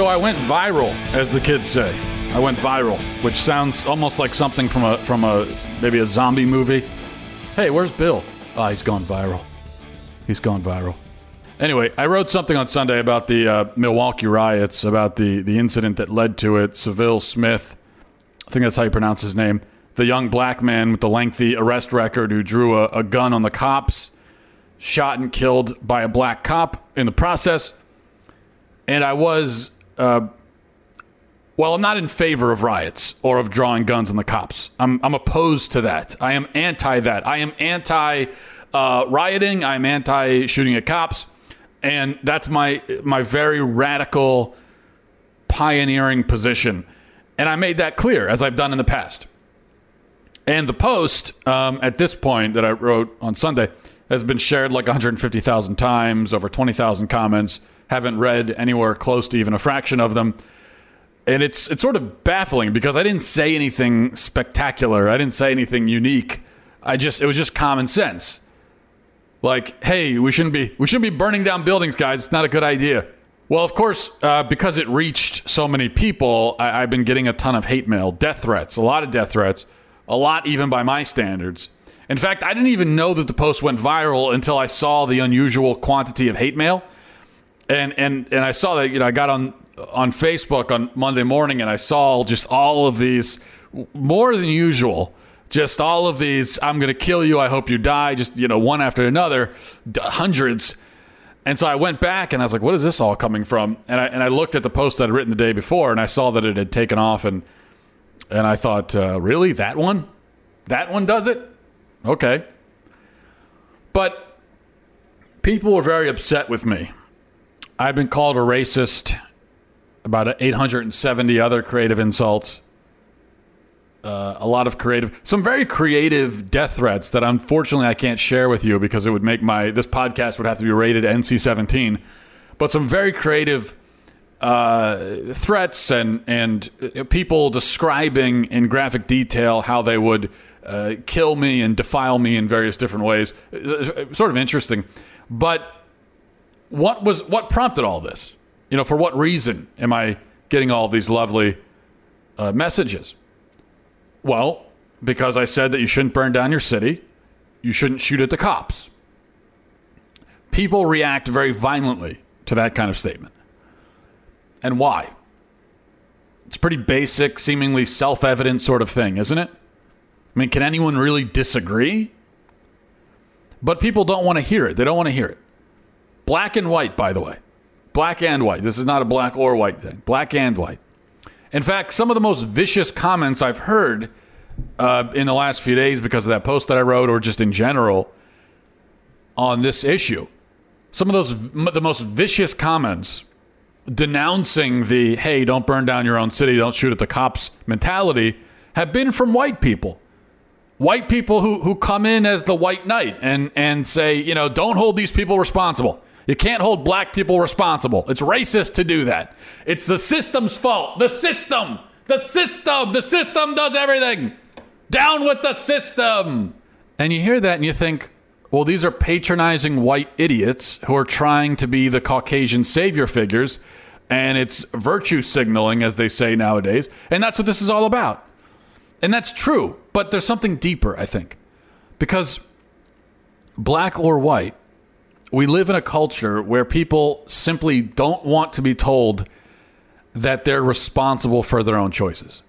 So I went viral, as the kids say. I went viral, which sounds almost like something from a from a maybe a zombie movie. Hey, where's Bill? Ah, he's gone viral. He's gone viral. Anyway, I wrote something on Sunday about the uh, Milwaukee riots, about the the incident that led to it. Sylville Smith, I think that's how you pronounce his name, the young black man with the lengthy arrest record who drew a, a gun on the cops, shot and killed by a black cop in the process. And I was uh, well, I'm not in favor of riots or of drawing guns on the cops. I'm, I'm opposed to that. I am anti that. I am anti uh, rioting. I'm anti shooting at cops, and that's my my very radical, pioneering position. And I made that clear as I've done in the past. And the post um, at this point that I wrote on Sunday has been shared like 150,000 times, over 20,000 comments haven't read anywhere close to even a fraction of them. And it's it's sort of baffling because I didn't say anything spectacular. I didn't say anything unique. I just it was just common sense. Like, hey, we shouldn't be we shouldn't be burning down buildings, guys. It's not a good idea. Well, of course, uh, because it reached so many people, I, I've been getting a ton of hate mail, death threats, a lot of death threats, a lot even by my standards. In fact, I didn't even know that the post went viral until I saw the unusual quantity of hate mail and and and I saw that you know I got on on Facebook on Monday morning and I saw just all of these more than usual just all of these I'm going to kill you I hope you die just you know one after another hundreds. And so I went back and I was like what is this all coming from? And I and I looked at the post I'd written the day before and I saw that it had taken off and and I thought uh, really? That one? That one does it? Okay. But people were very upset with me I've been called a racist, about 870 other creative insults, uh, a lot of creative, some very creative death threats that unfortunately I can't share with you because it would make my this podcast would have to be rated NC-17. But some very creative uh, threats and and uh, people describing in graphic detail how they would uh, kill me and defile me in various different ways. Uh, sort of interesting, but what was what prompted all this? You know, for what reason am I getting all these lovely uh, messages? Well, because I said that you shouldn't burn down your city, you shouldn't shoot at the cops. People react very violently to that kind of statement. And why? It's pretty basic, seemingly self evident sort of thing, isn't it? I mean, can anyone really disagree? But people don't want to hear it. They don't want to hear it. Black and white, by the way. Black and white. This is not a black or white thing. Black and white. In fact, some of the most vicious comments I've heard uh, in the last few days because of that post that I wrote, or just in general on this issue, some of those the most vicious comments denouncing the "Hey, don't burn down your own city, don't shoot at the cops" mentality have been from white people white people who, who come in as the white knight and, and say, you know, don't hold these people responsible. You can't hold black people responsible. It's racist to do that. It's the system's fault. The system. The system. The system does everything. Down with the system. And you hear that and you think, well, these are patronizing white idiots who are trying to be the Caucasian savior figures. And it's virtue signaling, as they say nowadays. And that's what this is all about. And that's true. But there's something deeper, I think. Because black or white, we live in a culture where people simply don't want to be told that they're responsible for their own choices.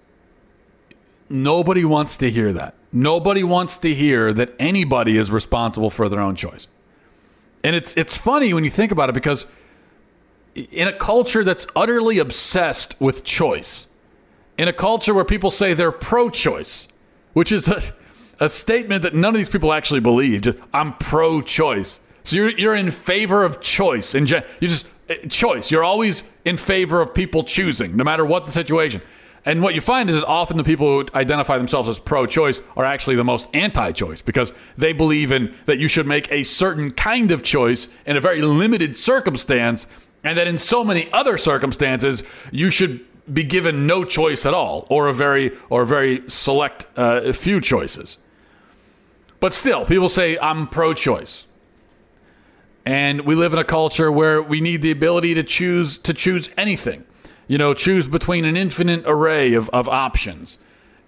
Nobody wants to hear that. Nobody wants to hear that anybody is responsible for their own choice. And it's it's funny when you think about it because in a culture that's utterly obsessed with choice, in a culture where people say they're pro-choice, which is a, a statement that none of these people actually believe. Just, I'm pro-choice. So you're you're in favor of choice. And you just eh, choice. You're always in favor of people choosing, no matter what the situation. And what you find is that often the people who identify themselves as pro-choice are actually the most anti-choice because they believe in that you should make a certain kind of choice in a very limited circumstance, and that in so many other circumstances you should be given no choice at all, or a very or a very select uh, few choices. But still, people say I'm pro-choice. And we live in a culture where we need the ability to choose to choose anything. You know, choose between an infinite array of, of options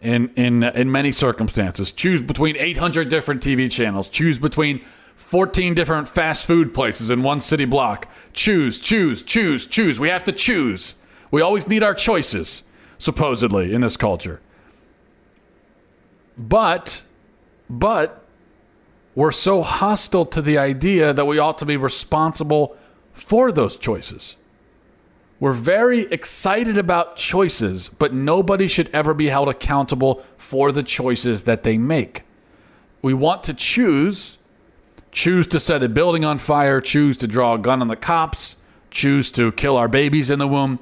in in in many circumstances. Choose between 800 different TV channels. Choose between 14 different fast food places in one city block. Choose, choose, choose, choose. We have to choose. We always need our choices, supposedly, in this culture. But, but, we're so hostile to the idea that we ought to be responsible for those choices. We're very excited about choices, but nobody should ever be held accountable for the choices that they make. We want to choose, choose to set a building on fire, choose to draw a gun on the cops, choose to kill our babies in the womb,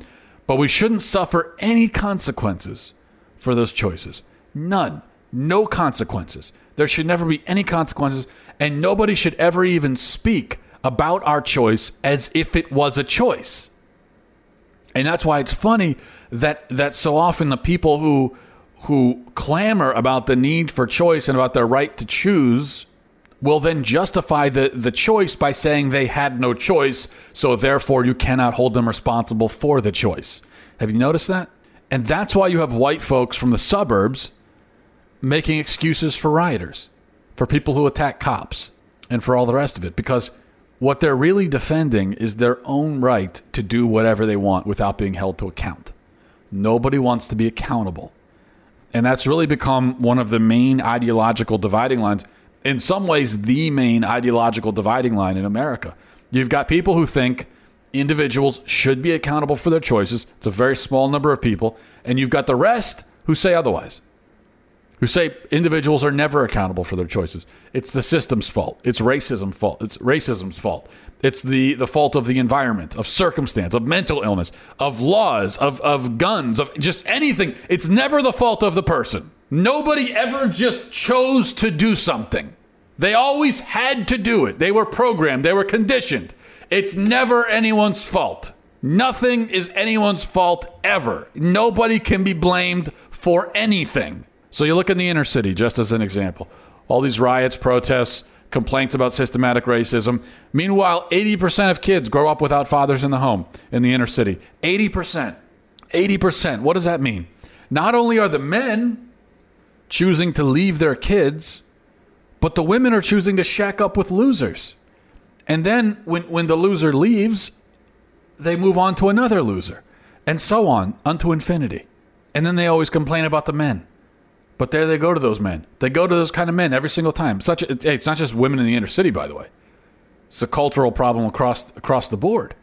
but we shouldn't suffer any consequences for those choices. None. No consequences. There should never be any consequences, and nobody should ever even speak about our choice as if it was a choice. And that's why it's funny that that so often the people who who clamor about the need for choice and about their right to choose will then justify the, the choice by saying they had no choice, so therefore you cannot hold them responsible for the choice. Have you noticed that? And that's why you have white folks from the suburbs making excuses for rioters, for people who attack cops, and for all the rest of it. Because what they're really defending is their own right to do whatever they want without being held to account. Nobody wants to be accountable. And that's really become one of the main ideological dividing lines. In some ways, the main ideological dividing line in America. You've got people who think individuals should be accountable for their choices. It's a very small number of people. And you've got the rest who say otherwise who say individuals are never accountable for their choices. It's the system's fault. It's racism fault. It's racism's fault. It's the, the fault of the environment, of circumstance, of mental illness, of laws, of, of guns, of just anything. It's never the fault of the person. Nobody ever just chose to do something. They always had to do it. They were programmed, they were conditioned. It's never anyone's fault. Nothing is anyone's fault ever. Nobody can be blamed for anything. So you look in the inner city, just as an example. All these riots, protests, complaints about systematic racism. Meanwhile, 80% of kids grow up without fathers in the home in the inner city. 80%. 80%. What does that mean? Not only are the men choosing to leave their kids, but the women are choosing to shack up with losers. And then when, when the loser leaves, they move on to another loser, and so on unto infinity. And then they always complain about the men. But there they go to those men. They go to those kind of men every single time. It's not, it's, it's not just women in the inner city, by the way. It's a cultural problem across across the board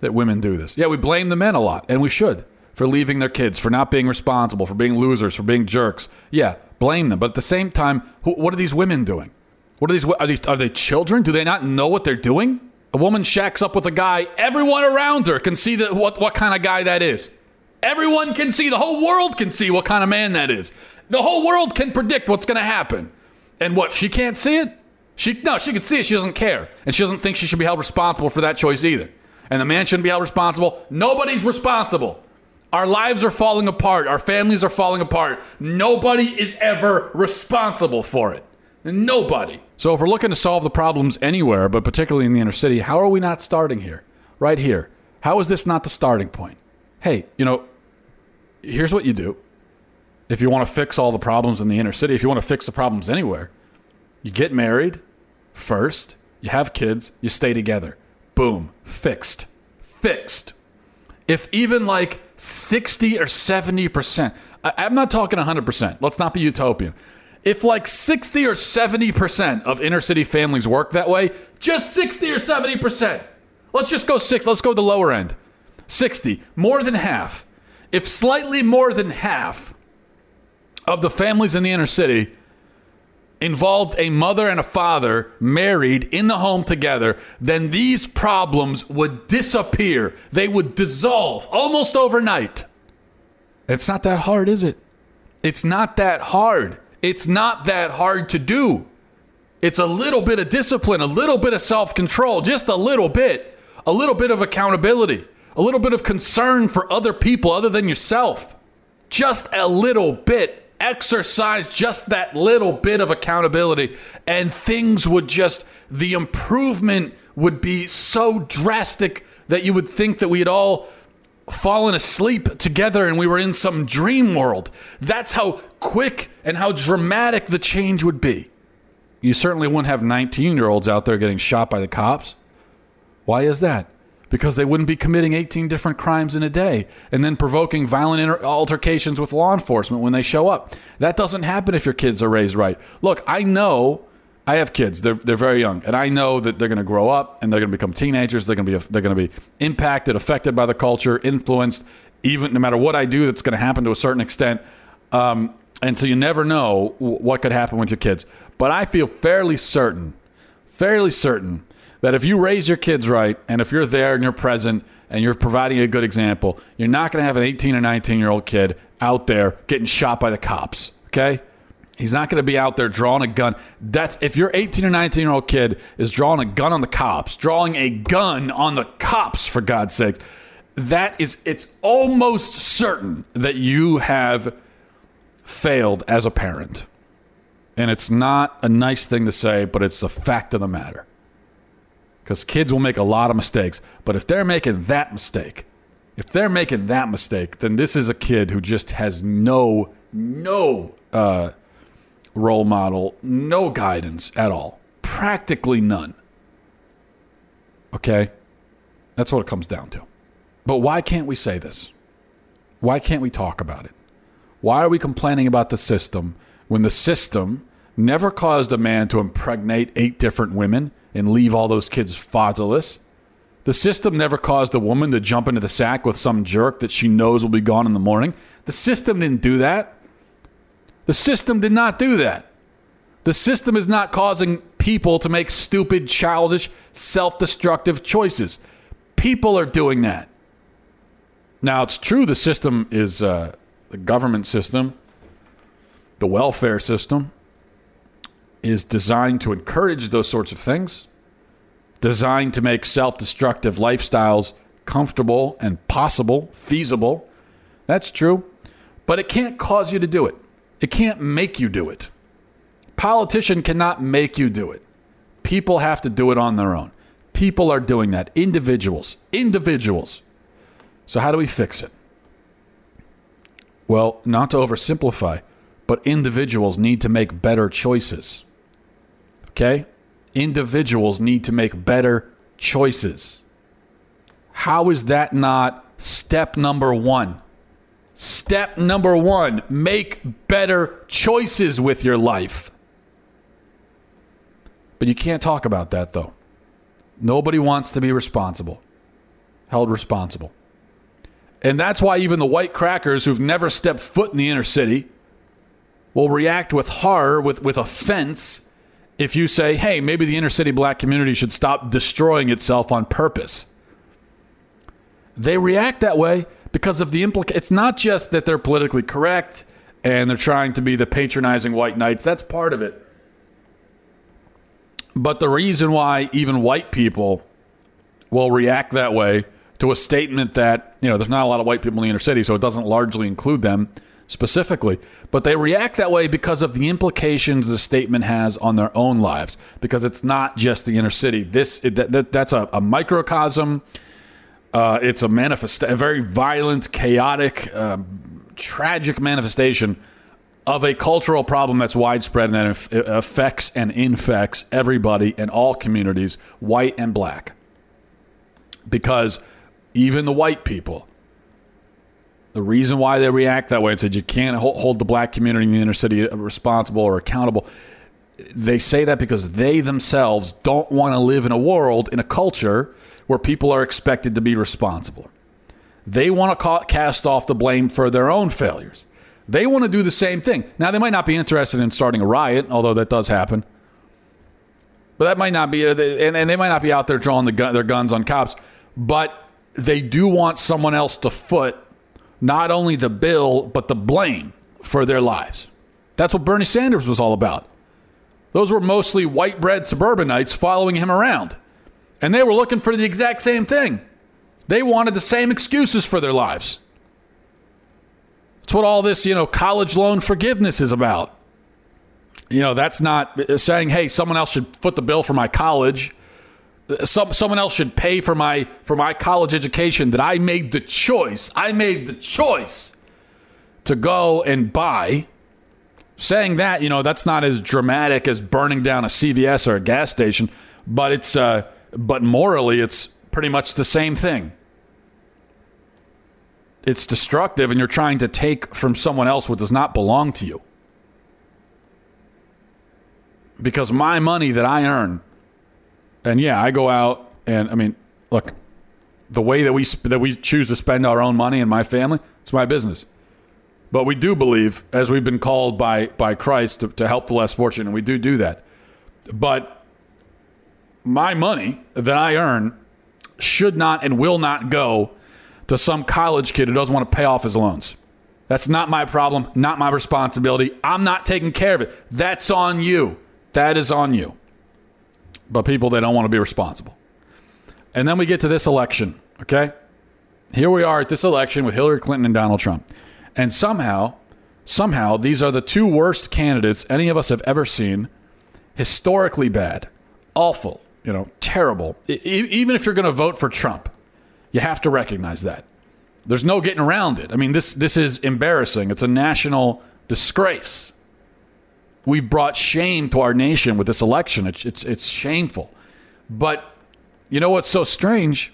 that women do this. Yeah, we blame the men a lot, and we should for leaving their kids, for not being responsible, for being losers, for being jerks. Yeah, blame them. But at the same time, who, what are these women doing? What are these? Are these? Are they children? Do they not know what they're doing? A woman shacks up with a guy. Everyone around her can see that what what kind of guy that is. Everyone can see. The whole world can see what kind of man that is. The whole world can predict what's going to happen. And what? She can't see it? She no, she can see it. She doesn't care, and she doesn't think she should be held responsible for that choice either. And the man shouldn't be held responsible. Nobody's responsible. Our lives are falling apart. Our families are falling apart. Nobody is ever responsible for it. Nobody. So if we're looking to solve the problems anywhere, but particularly in the inner city, how are we not starting here? Right here. How is this not the starting point? Hey, you know, here's what you do if you want to fix all the problems in the inner city, if you want to fix the problems anywhere, you get married first, you have kids, you stay together. Boom, fixed. Fixed. If even like 60 or 70%, I, I'm not talking 100%, let's not be utopian. If like 60 or 70% of inner city families work that way, just 60 or 70%. Let's just go six, let's go the lower end. 60, more than half. If slightly more than half of the families in the inner city involved a mother and a father married in the home together, then these problems would disappear. They would dissolve almost overnight. It's not that hard, is it? It's not that hard. It's not that hard to do. It's a little bit of discipline, a little bit of self control, just a little bit, a little bit of accountability, a little bit of concern for other people other than yourself. Just a little bit. Exercise just that little bit of accountability, and things would just, the improvement would be so drastic that you would think that we had all fallen asleep together and we were in some dream world. That's how quick and how dramatic the change would be. You certainly wouldn't have 19 year olds out there getting shot by the cops. Why is that? Because they wouldn't be committing 18 different crimes in a day and then provoking violent inter- altercations with law enforcement when they show up. That doesn't happen if your kids are raised right. Look, I know I have kids. They're they're very young, and I know that they're going to grow up and they're going to become teenagers. They're going to be they're going to be impacted, affected by the culture, influenced. Even no matter what I do, that's going to happen to a certain extent. Um, and so you never know what could happen with your kids. But I feel fairly certain, fairly certain that if you raise your kids right, and if you're there and you're present and you're providing a good example, you're not going to have an 18 or 19 year old kid out there getting shot by the cops. Okay. He's not going to be out there drawing a gun. That's if your 18 or 19 year old kid is drawing a gun on the cops, drawing a gun on the cops for God's sake. That is, it's almost certain that you have failed as a parent. And it's not a nice thing to say, but it's the fact of the matter. Because kids will make a lot of mistakes. But if they're making that mistake, if they're making that mistake, then this is a kid who just has no, no, uh, role model, no guidance at all, practically none. Okay? That's what it comes down to. But why can't we say this? Why can't we talk about it? Why are we complaining about the system when the system never caused a man to impregnate eight different women and leave all those kids fatherless? The system never caused a woman to jump into the sack with some jerk that she knows will be gone in the morning. The system didn't do that. The system did not do that. The system is not causing people to make stupid, childish, self destructive choices. People are doing that. Now, it's true the system is uh, the government system, the welfare system is designed to encourage those sorts of things, designed to make self destructive lifestyles comfortable and possible, feasible. That's true. But it can't cause you to do it. It can't make you do it. Politician cannot make you do it. People have to do it on their own. People are doing that. Individuals. Individuals. So, how do we fix it? Well, not to oversimplify, but individuals need to make better choices. Okay? Individuals need to make better choices. How is that not step number one? Step number one make better choices with your life. But you can't talk about that, though. Nobody wants to be responsible, held responsible. And that's why even the white crackers who've never stepped foot in the inner city will react with horror, with, with offense, if you say, hey, maybe the inner city black community should stop destroying itself on purpose. They react that way because of the implication. It's not just that they're politically correct and they're trying to be the patronizing white knights. That's part of it. But the reason why even white people will react that way to a statement that, you know, there's not a lot of white people in the inner city, so it doesn't largely include them specifically, but they react that way because of the implications the statement has on their own lives. Because it's not just the inner city. This it, that, that's a, a microcosm uh, it's a manifest, a very violent, chaotic, uh, tragic manifestation of a cultural problem that's widespread and that affects and infects everybody in all communities, white and black. Because even the white people, the reason why they react that way and said you can't hold the black community in the inner city responsible or accountable, they say that because they themselves don't want to live in a world, in a culture where people are expected to be responsible. They want to cast off the blame for their own failures. They want to do the same thing. Now, they might not be interested in starting a riot, although that does happen. But that might not be, uh, and, and they might not be out there drawing the gun, their guns on cops. But they do want someone else to foot not only the bill, but the blame for their lives. That's what Bernie Sanders was all about. Those were mostly white bread suburbanites following him around. And they were looking for the exact same thing. They wanted the same excuses for their lives. That's what all this, you know, college loan forgiveness is about. You know, that's not saying, hey, someone else should foot the bill for my college. Some, someone else should pay for my for my college education that I made the choice. I made the choice to go and buy. Saying that, you know, that's not as dramatic as burning down a CVS or a gas station, but it's uh, but morally, it's pretty much the same thing. It's destructive, and you're trying to take from someone else what does not belong to you. Because my money that I earn, and yeah, I go out and I mean, look, the way that we that we choose to spend our own money in my family, it's my business. But we do believe, as we've been called by by Christ to, to help the less fortunate, and we do do that. But my money that I earn should not and will not go to some college kid who doesn't want to pay off his loans. That's not my problem, not my responsibility. I'm not taking care of it. That's on you. That is on you. But people, they don't want to be responsible. And then we get to this election, okay? Here we are at this election with Hillary Clinton and Donald Trump. And somehow, somehow, these are the two worst candidates any of us have ever seen, historically bad, awful, you know, terrible. E- even if you're going to vote for Trump, you have to recognize that. There's no getting around it. I mean, this this is embarrassing. It's a national disgrace. We've brought shame to our nation with this election. It's it's, it's shameful. But you know what's so strange?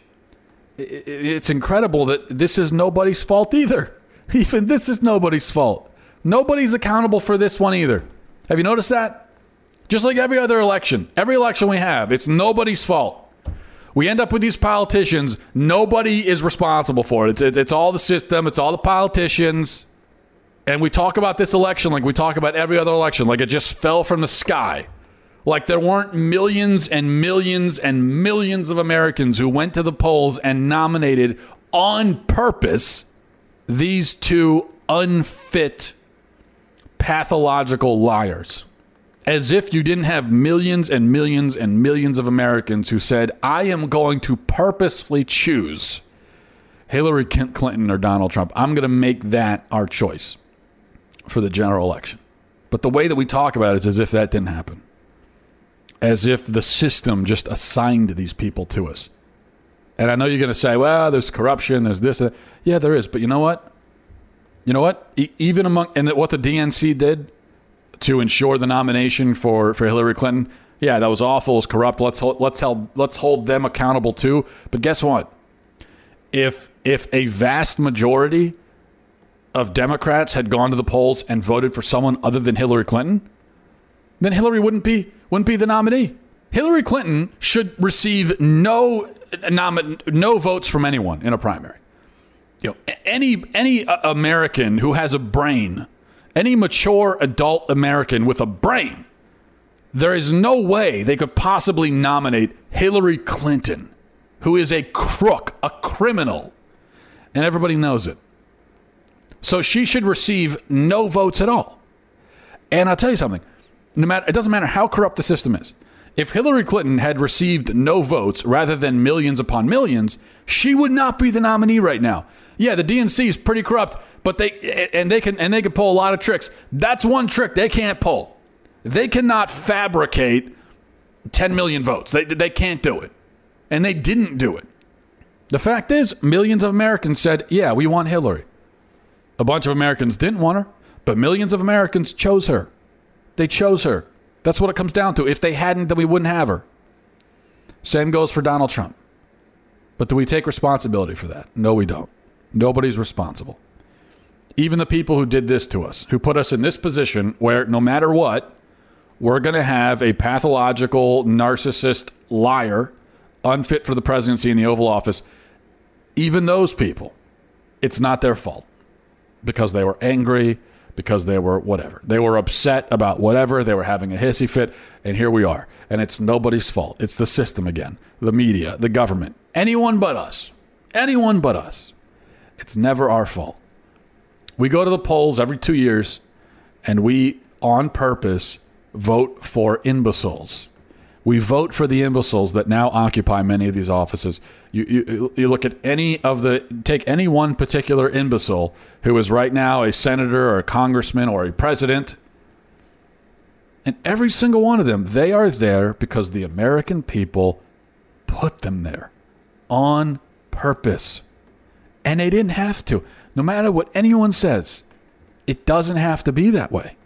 It's incredible that this is nobody's fault either. Even this is nobody's fault. Nobody's accountable for this one either. Have you noticed that? Just like every other election, every election we have, it's nobody's fault. We end up with these politicians. Nobody is responsible for it. It's, it's all the system, it's all the politicians. And we talk about this election like we talk about every other election, like it just fell from the sky. Like there weren't millions and millions and millions of Americans who went to the polls and nominated on purpose these two unfit, pathological liars as if you didn't have millions and millions and millions of Americans who said, I am going to purposefully choose Hillary Clinton or Donald Trump. I'm going to make that our choice for the general election. But the way that we talk about it is as if that didn't happen, as if the system just assigned these people to us. And I know you're going to say, well, there's corruption, there's this. Yeah, there is. But you know what? You know what? E- even among, and what the DNC did, to ensure the nomination for, for Hillary Clinton. Yeah, that was awful. It's corrupt. Let's let's let's hold them accountable too. But guess what? If if a vast majority of Democrats had gone to the polls and voted for someone other than Hillary Clinton, then Hillary wouldn't be wouldn't be the nominee. Hillary Clinton should receive no no votes from anyone in a primary. You know, any any uh, American who has a brain any mature adult American with a brain, there is no way they could possibly nominate Hillary Clinton, who is a crook, a criminal, and everybody knows it. So she should receive no votes at all. And I'll tell you something, no matter it doesn't matter how corrupt the system is. If Hillary Clinton had received no votes rather than millions upon millions, she would not be the nominee right now. Yeah, the DNC is pretty corrupt, but they and they can and they can pull a lot of tricks. That's one trick they can't pull. They cannot fabricate 10 million votes. They they can't do it. And they didn't do it. The fact is, millions of Americans said, "Yeah, we want Hillary." A bunch of Americans didn't want her, but millions of Americans chose her. They chose her. That's what it comes down to. If they hadn't, then we wouldn't have her. Same goes for Donald Trump. But do we take responsibility for that? No, we don't. Nobody's responsible. Even the people who did this to us, who put us in this position where no matter what, we're going to have a pathological narcissist liar unfit for the presidency in the Oval Office. Even those people, it's not their fault because they were angry, because they were whatever. They were upset about whatever. They were having a hissy fit, and here we are. And it's nobody's fault. It's the system again, the media, the government, anyone but us. Anyone but us. It's never our fault. We go to the polls every two years, and we, on purpose, vote for imbeciles. We vote for the imbeciles that now occupy many of these offices. You, you, you look at any of the, take any one particular imbecile who is right now a senator or a congressman or a president, and every single one of them, they are there because the American people put them there on purpose. And they didn't have to. No matter what anyone says, it doesn't have to be that way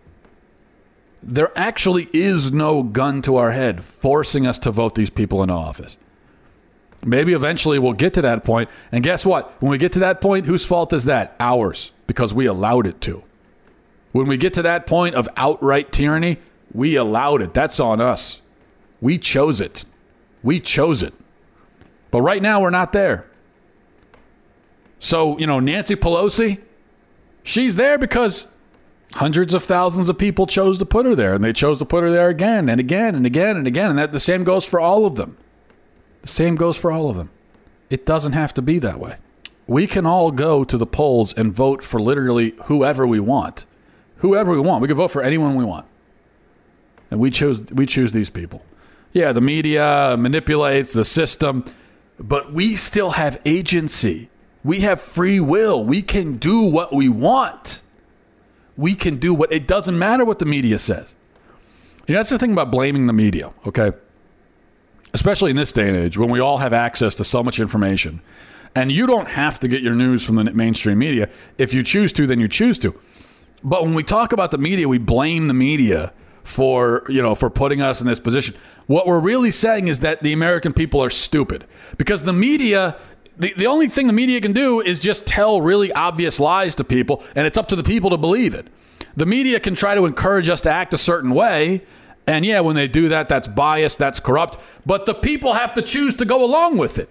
there actually is no gun to our head forcing us to vote these people into office. Maybe eventually we'll get to that point. And guess what? When we get to that point, whose fault is that? Ours, because we allowed it to. When we get to that point of outright tyranny, we allowed it. That's on us. We chose it. We chose it. But right now, we're not there. So, you know, Nancy Pelosi, she's there because hundreds of thousands of people chose to put her there and they chose to put her there again and again and again and again and that the same goes for all of them. The same goes for all of them. It doesn't have to be that way. We can all go to the polls and vote for literally whoever we want. Whoever we want. We can vote for anyone we want. And we choose we choose these people. Yeah the media manipulates the system but we still have agency. We have free will. We can do what we want we can do what it doesn't matter what the media says. You know, that's the thing about blaming the media, okay? Especially in this day and age when we all have access to so much information. And you don't have to get your news from the mainstream media. If you choose to, then you choose to. But when we talk about the media, we blame the media for, you know, for putting us in this position. What we're really saying is that the American people are stupid because the media the, the only thing the media can do is just tell really obvious lies to people, and it's up to the people to believe it. The media can try to encourage us to act a certain way, and yeah, when they do that, that's biased, that's corrupt, but the people have to choose to go along with it.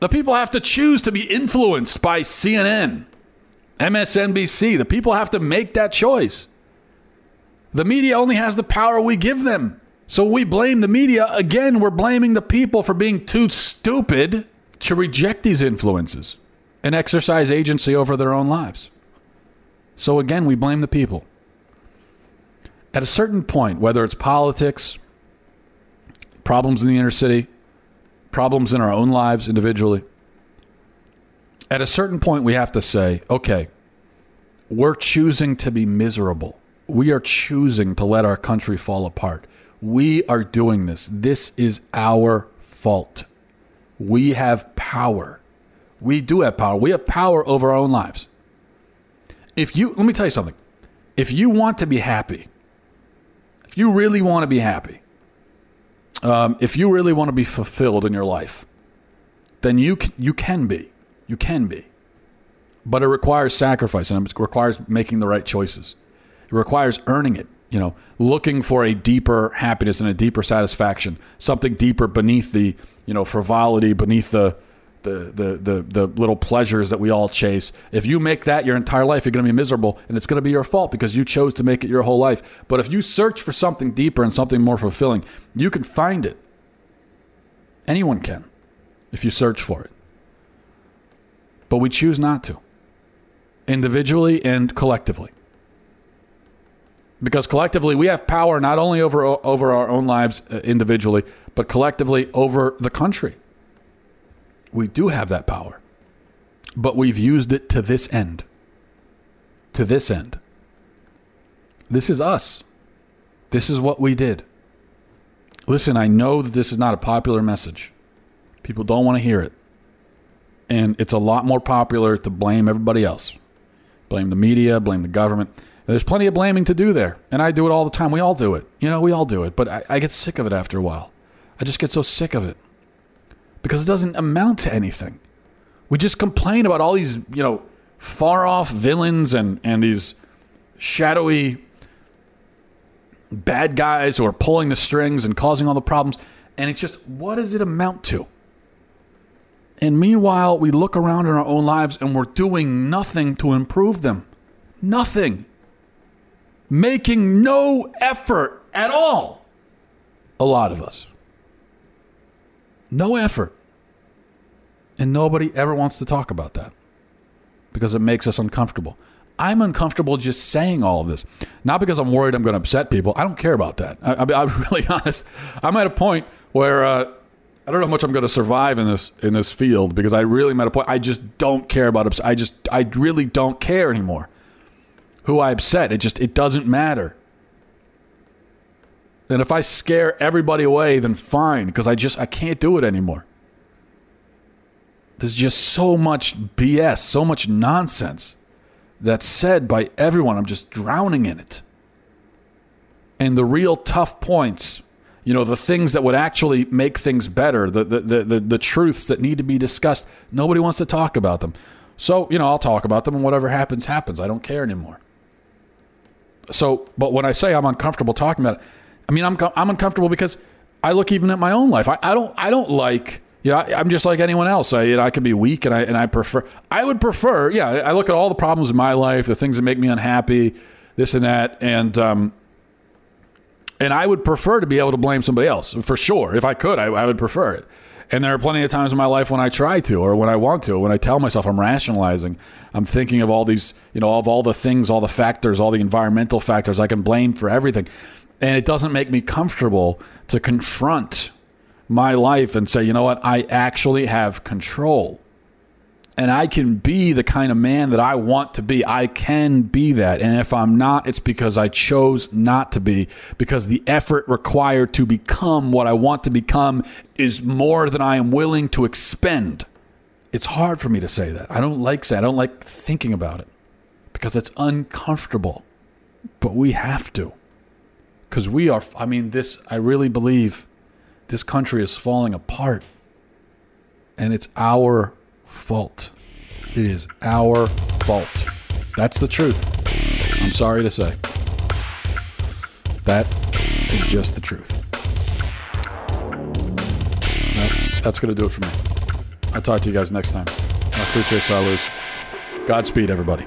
The people have to choose to be influenced by CNN, MSNBC. The people have to make that choice. The media only has the power we give them. So we blame the media. Again, we're blaming the people for being too stupid to reject these influences and exercise agency over their own lives. So again, we blame the people. At a certain point, whether it's politics, problems in the inner city, problems in our own lives individually, at a certain point, we have to say, okay, we're choosing to be miserable. We are choosing to let our country fall apart. We are doing this. This is our fault. We have power. We do have power. We have power over our own lives. If you, let me tell you something. If you want to be happy, if you really want to be happy, um, if you really want to be fulfilled in your life, then you can, you can be. You can be. But it requires sacrifice and it requires making the right choices. It requires earning it you know, looking for a deeper happiness and a deeper satisfaction, something deeper beneath the, you know, frivolity, beneath the, the, the, the, the little pleasures that we all chase. If you make that your entire life, you're going to be miserable and it's going to be your fault because you chose to make it your whole life. But if you search for something deeper and something more fulfilling, you can find it. Anyone can if you search for it. But we choose not to, individually and collectively because collectively we have power not only over over our own lives uh, individually, but collectively over the country. We do have that power, but we've used it to this end. To this end. This is us. This is what we did. Listen, I know that this is not a popular message. People don't want to hear it. And it's a lot more popular to blame everybody else. Blame the media, blame the government. There's plenty of blaming to do there, and I do it all the time. We all do it. You know, we all do it, but I, I get sick of it after a while. I just get so sick of it because it doesn't amount to anything. We just complain about all these, you know, far off villains and, and these shadowy bad guys who are pulling the strings and causing all the problems. And it's just, what does it amount to? And meanwhile, we look around in our own lives and we're doing nothing to improve them. Nothing. Making no effort at all. A lot of us. No effort. And nobody ever wants to talk about that because it makes us uncomfortable. I'm uncomfortable just saying all of this, not because I'm worried I'm going to upset people. I don't care about that. I, am really honest. I'm at a point where uh, I don't know how much I'm going to survive in this in this field because I really am at a point. I just don't care about upset. I just I really don't care anymore. Who I upset, it just it doesn't matter. And if I scare everybody away, then fine, because I just I can't do it anymore. There's just so much BS, so much nonsense that's said by everyone. I'm just drowning in it. And the real tough points, you know, the things that would actually make things better, the, the, the, the, the truths that need to be discussed, nobody wants to talk about them. So, you know, I'll talk about them and whatever happens, happens. I don't care anymore. So, but when I say I'm uncomfortable talking about it, I mean, I'm, I'm uncomfortable because I look even at my own life. I, I don't, I don't like yeah, I'm just like anyone else. I, you know, I can be weak, and I and I prefer. I would prefer. Yeah, I look at all the problems in my life, the things that make me unhappy, this and that, and um, and I would prefer to be able to blame somebody else for sure. If I could, I, I would prefer it. And there are plenty of times in my life when I try to, or when I want to, when I tell myself I'm rationalizing, I'm thinking of all these, you know, of all the things, all the factors, all the environmental factors I can blame for everything, and it doesn't make me comfortable to confront my life and say, you know what, I actually have control. And I can be the kind of man that I want to be. I can be that. And if I'm not, it's because I chose not to be, because the effort required to become what I want to become is more than I am willing to expend. It's hard for me to say that. I don't like saying, I don't like thinking about it because it's uncomfortable. But we have to. Because we are, I mean, this, I really believe this country is falling apart. And it's our fault. It is our fault. That's the truth. I'm sorry to say. That is just the truth. That's going to do it for me. I'll talk to you guys next time. Godspeed, everybody.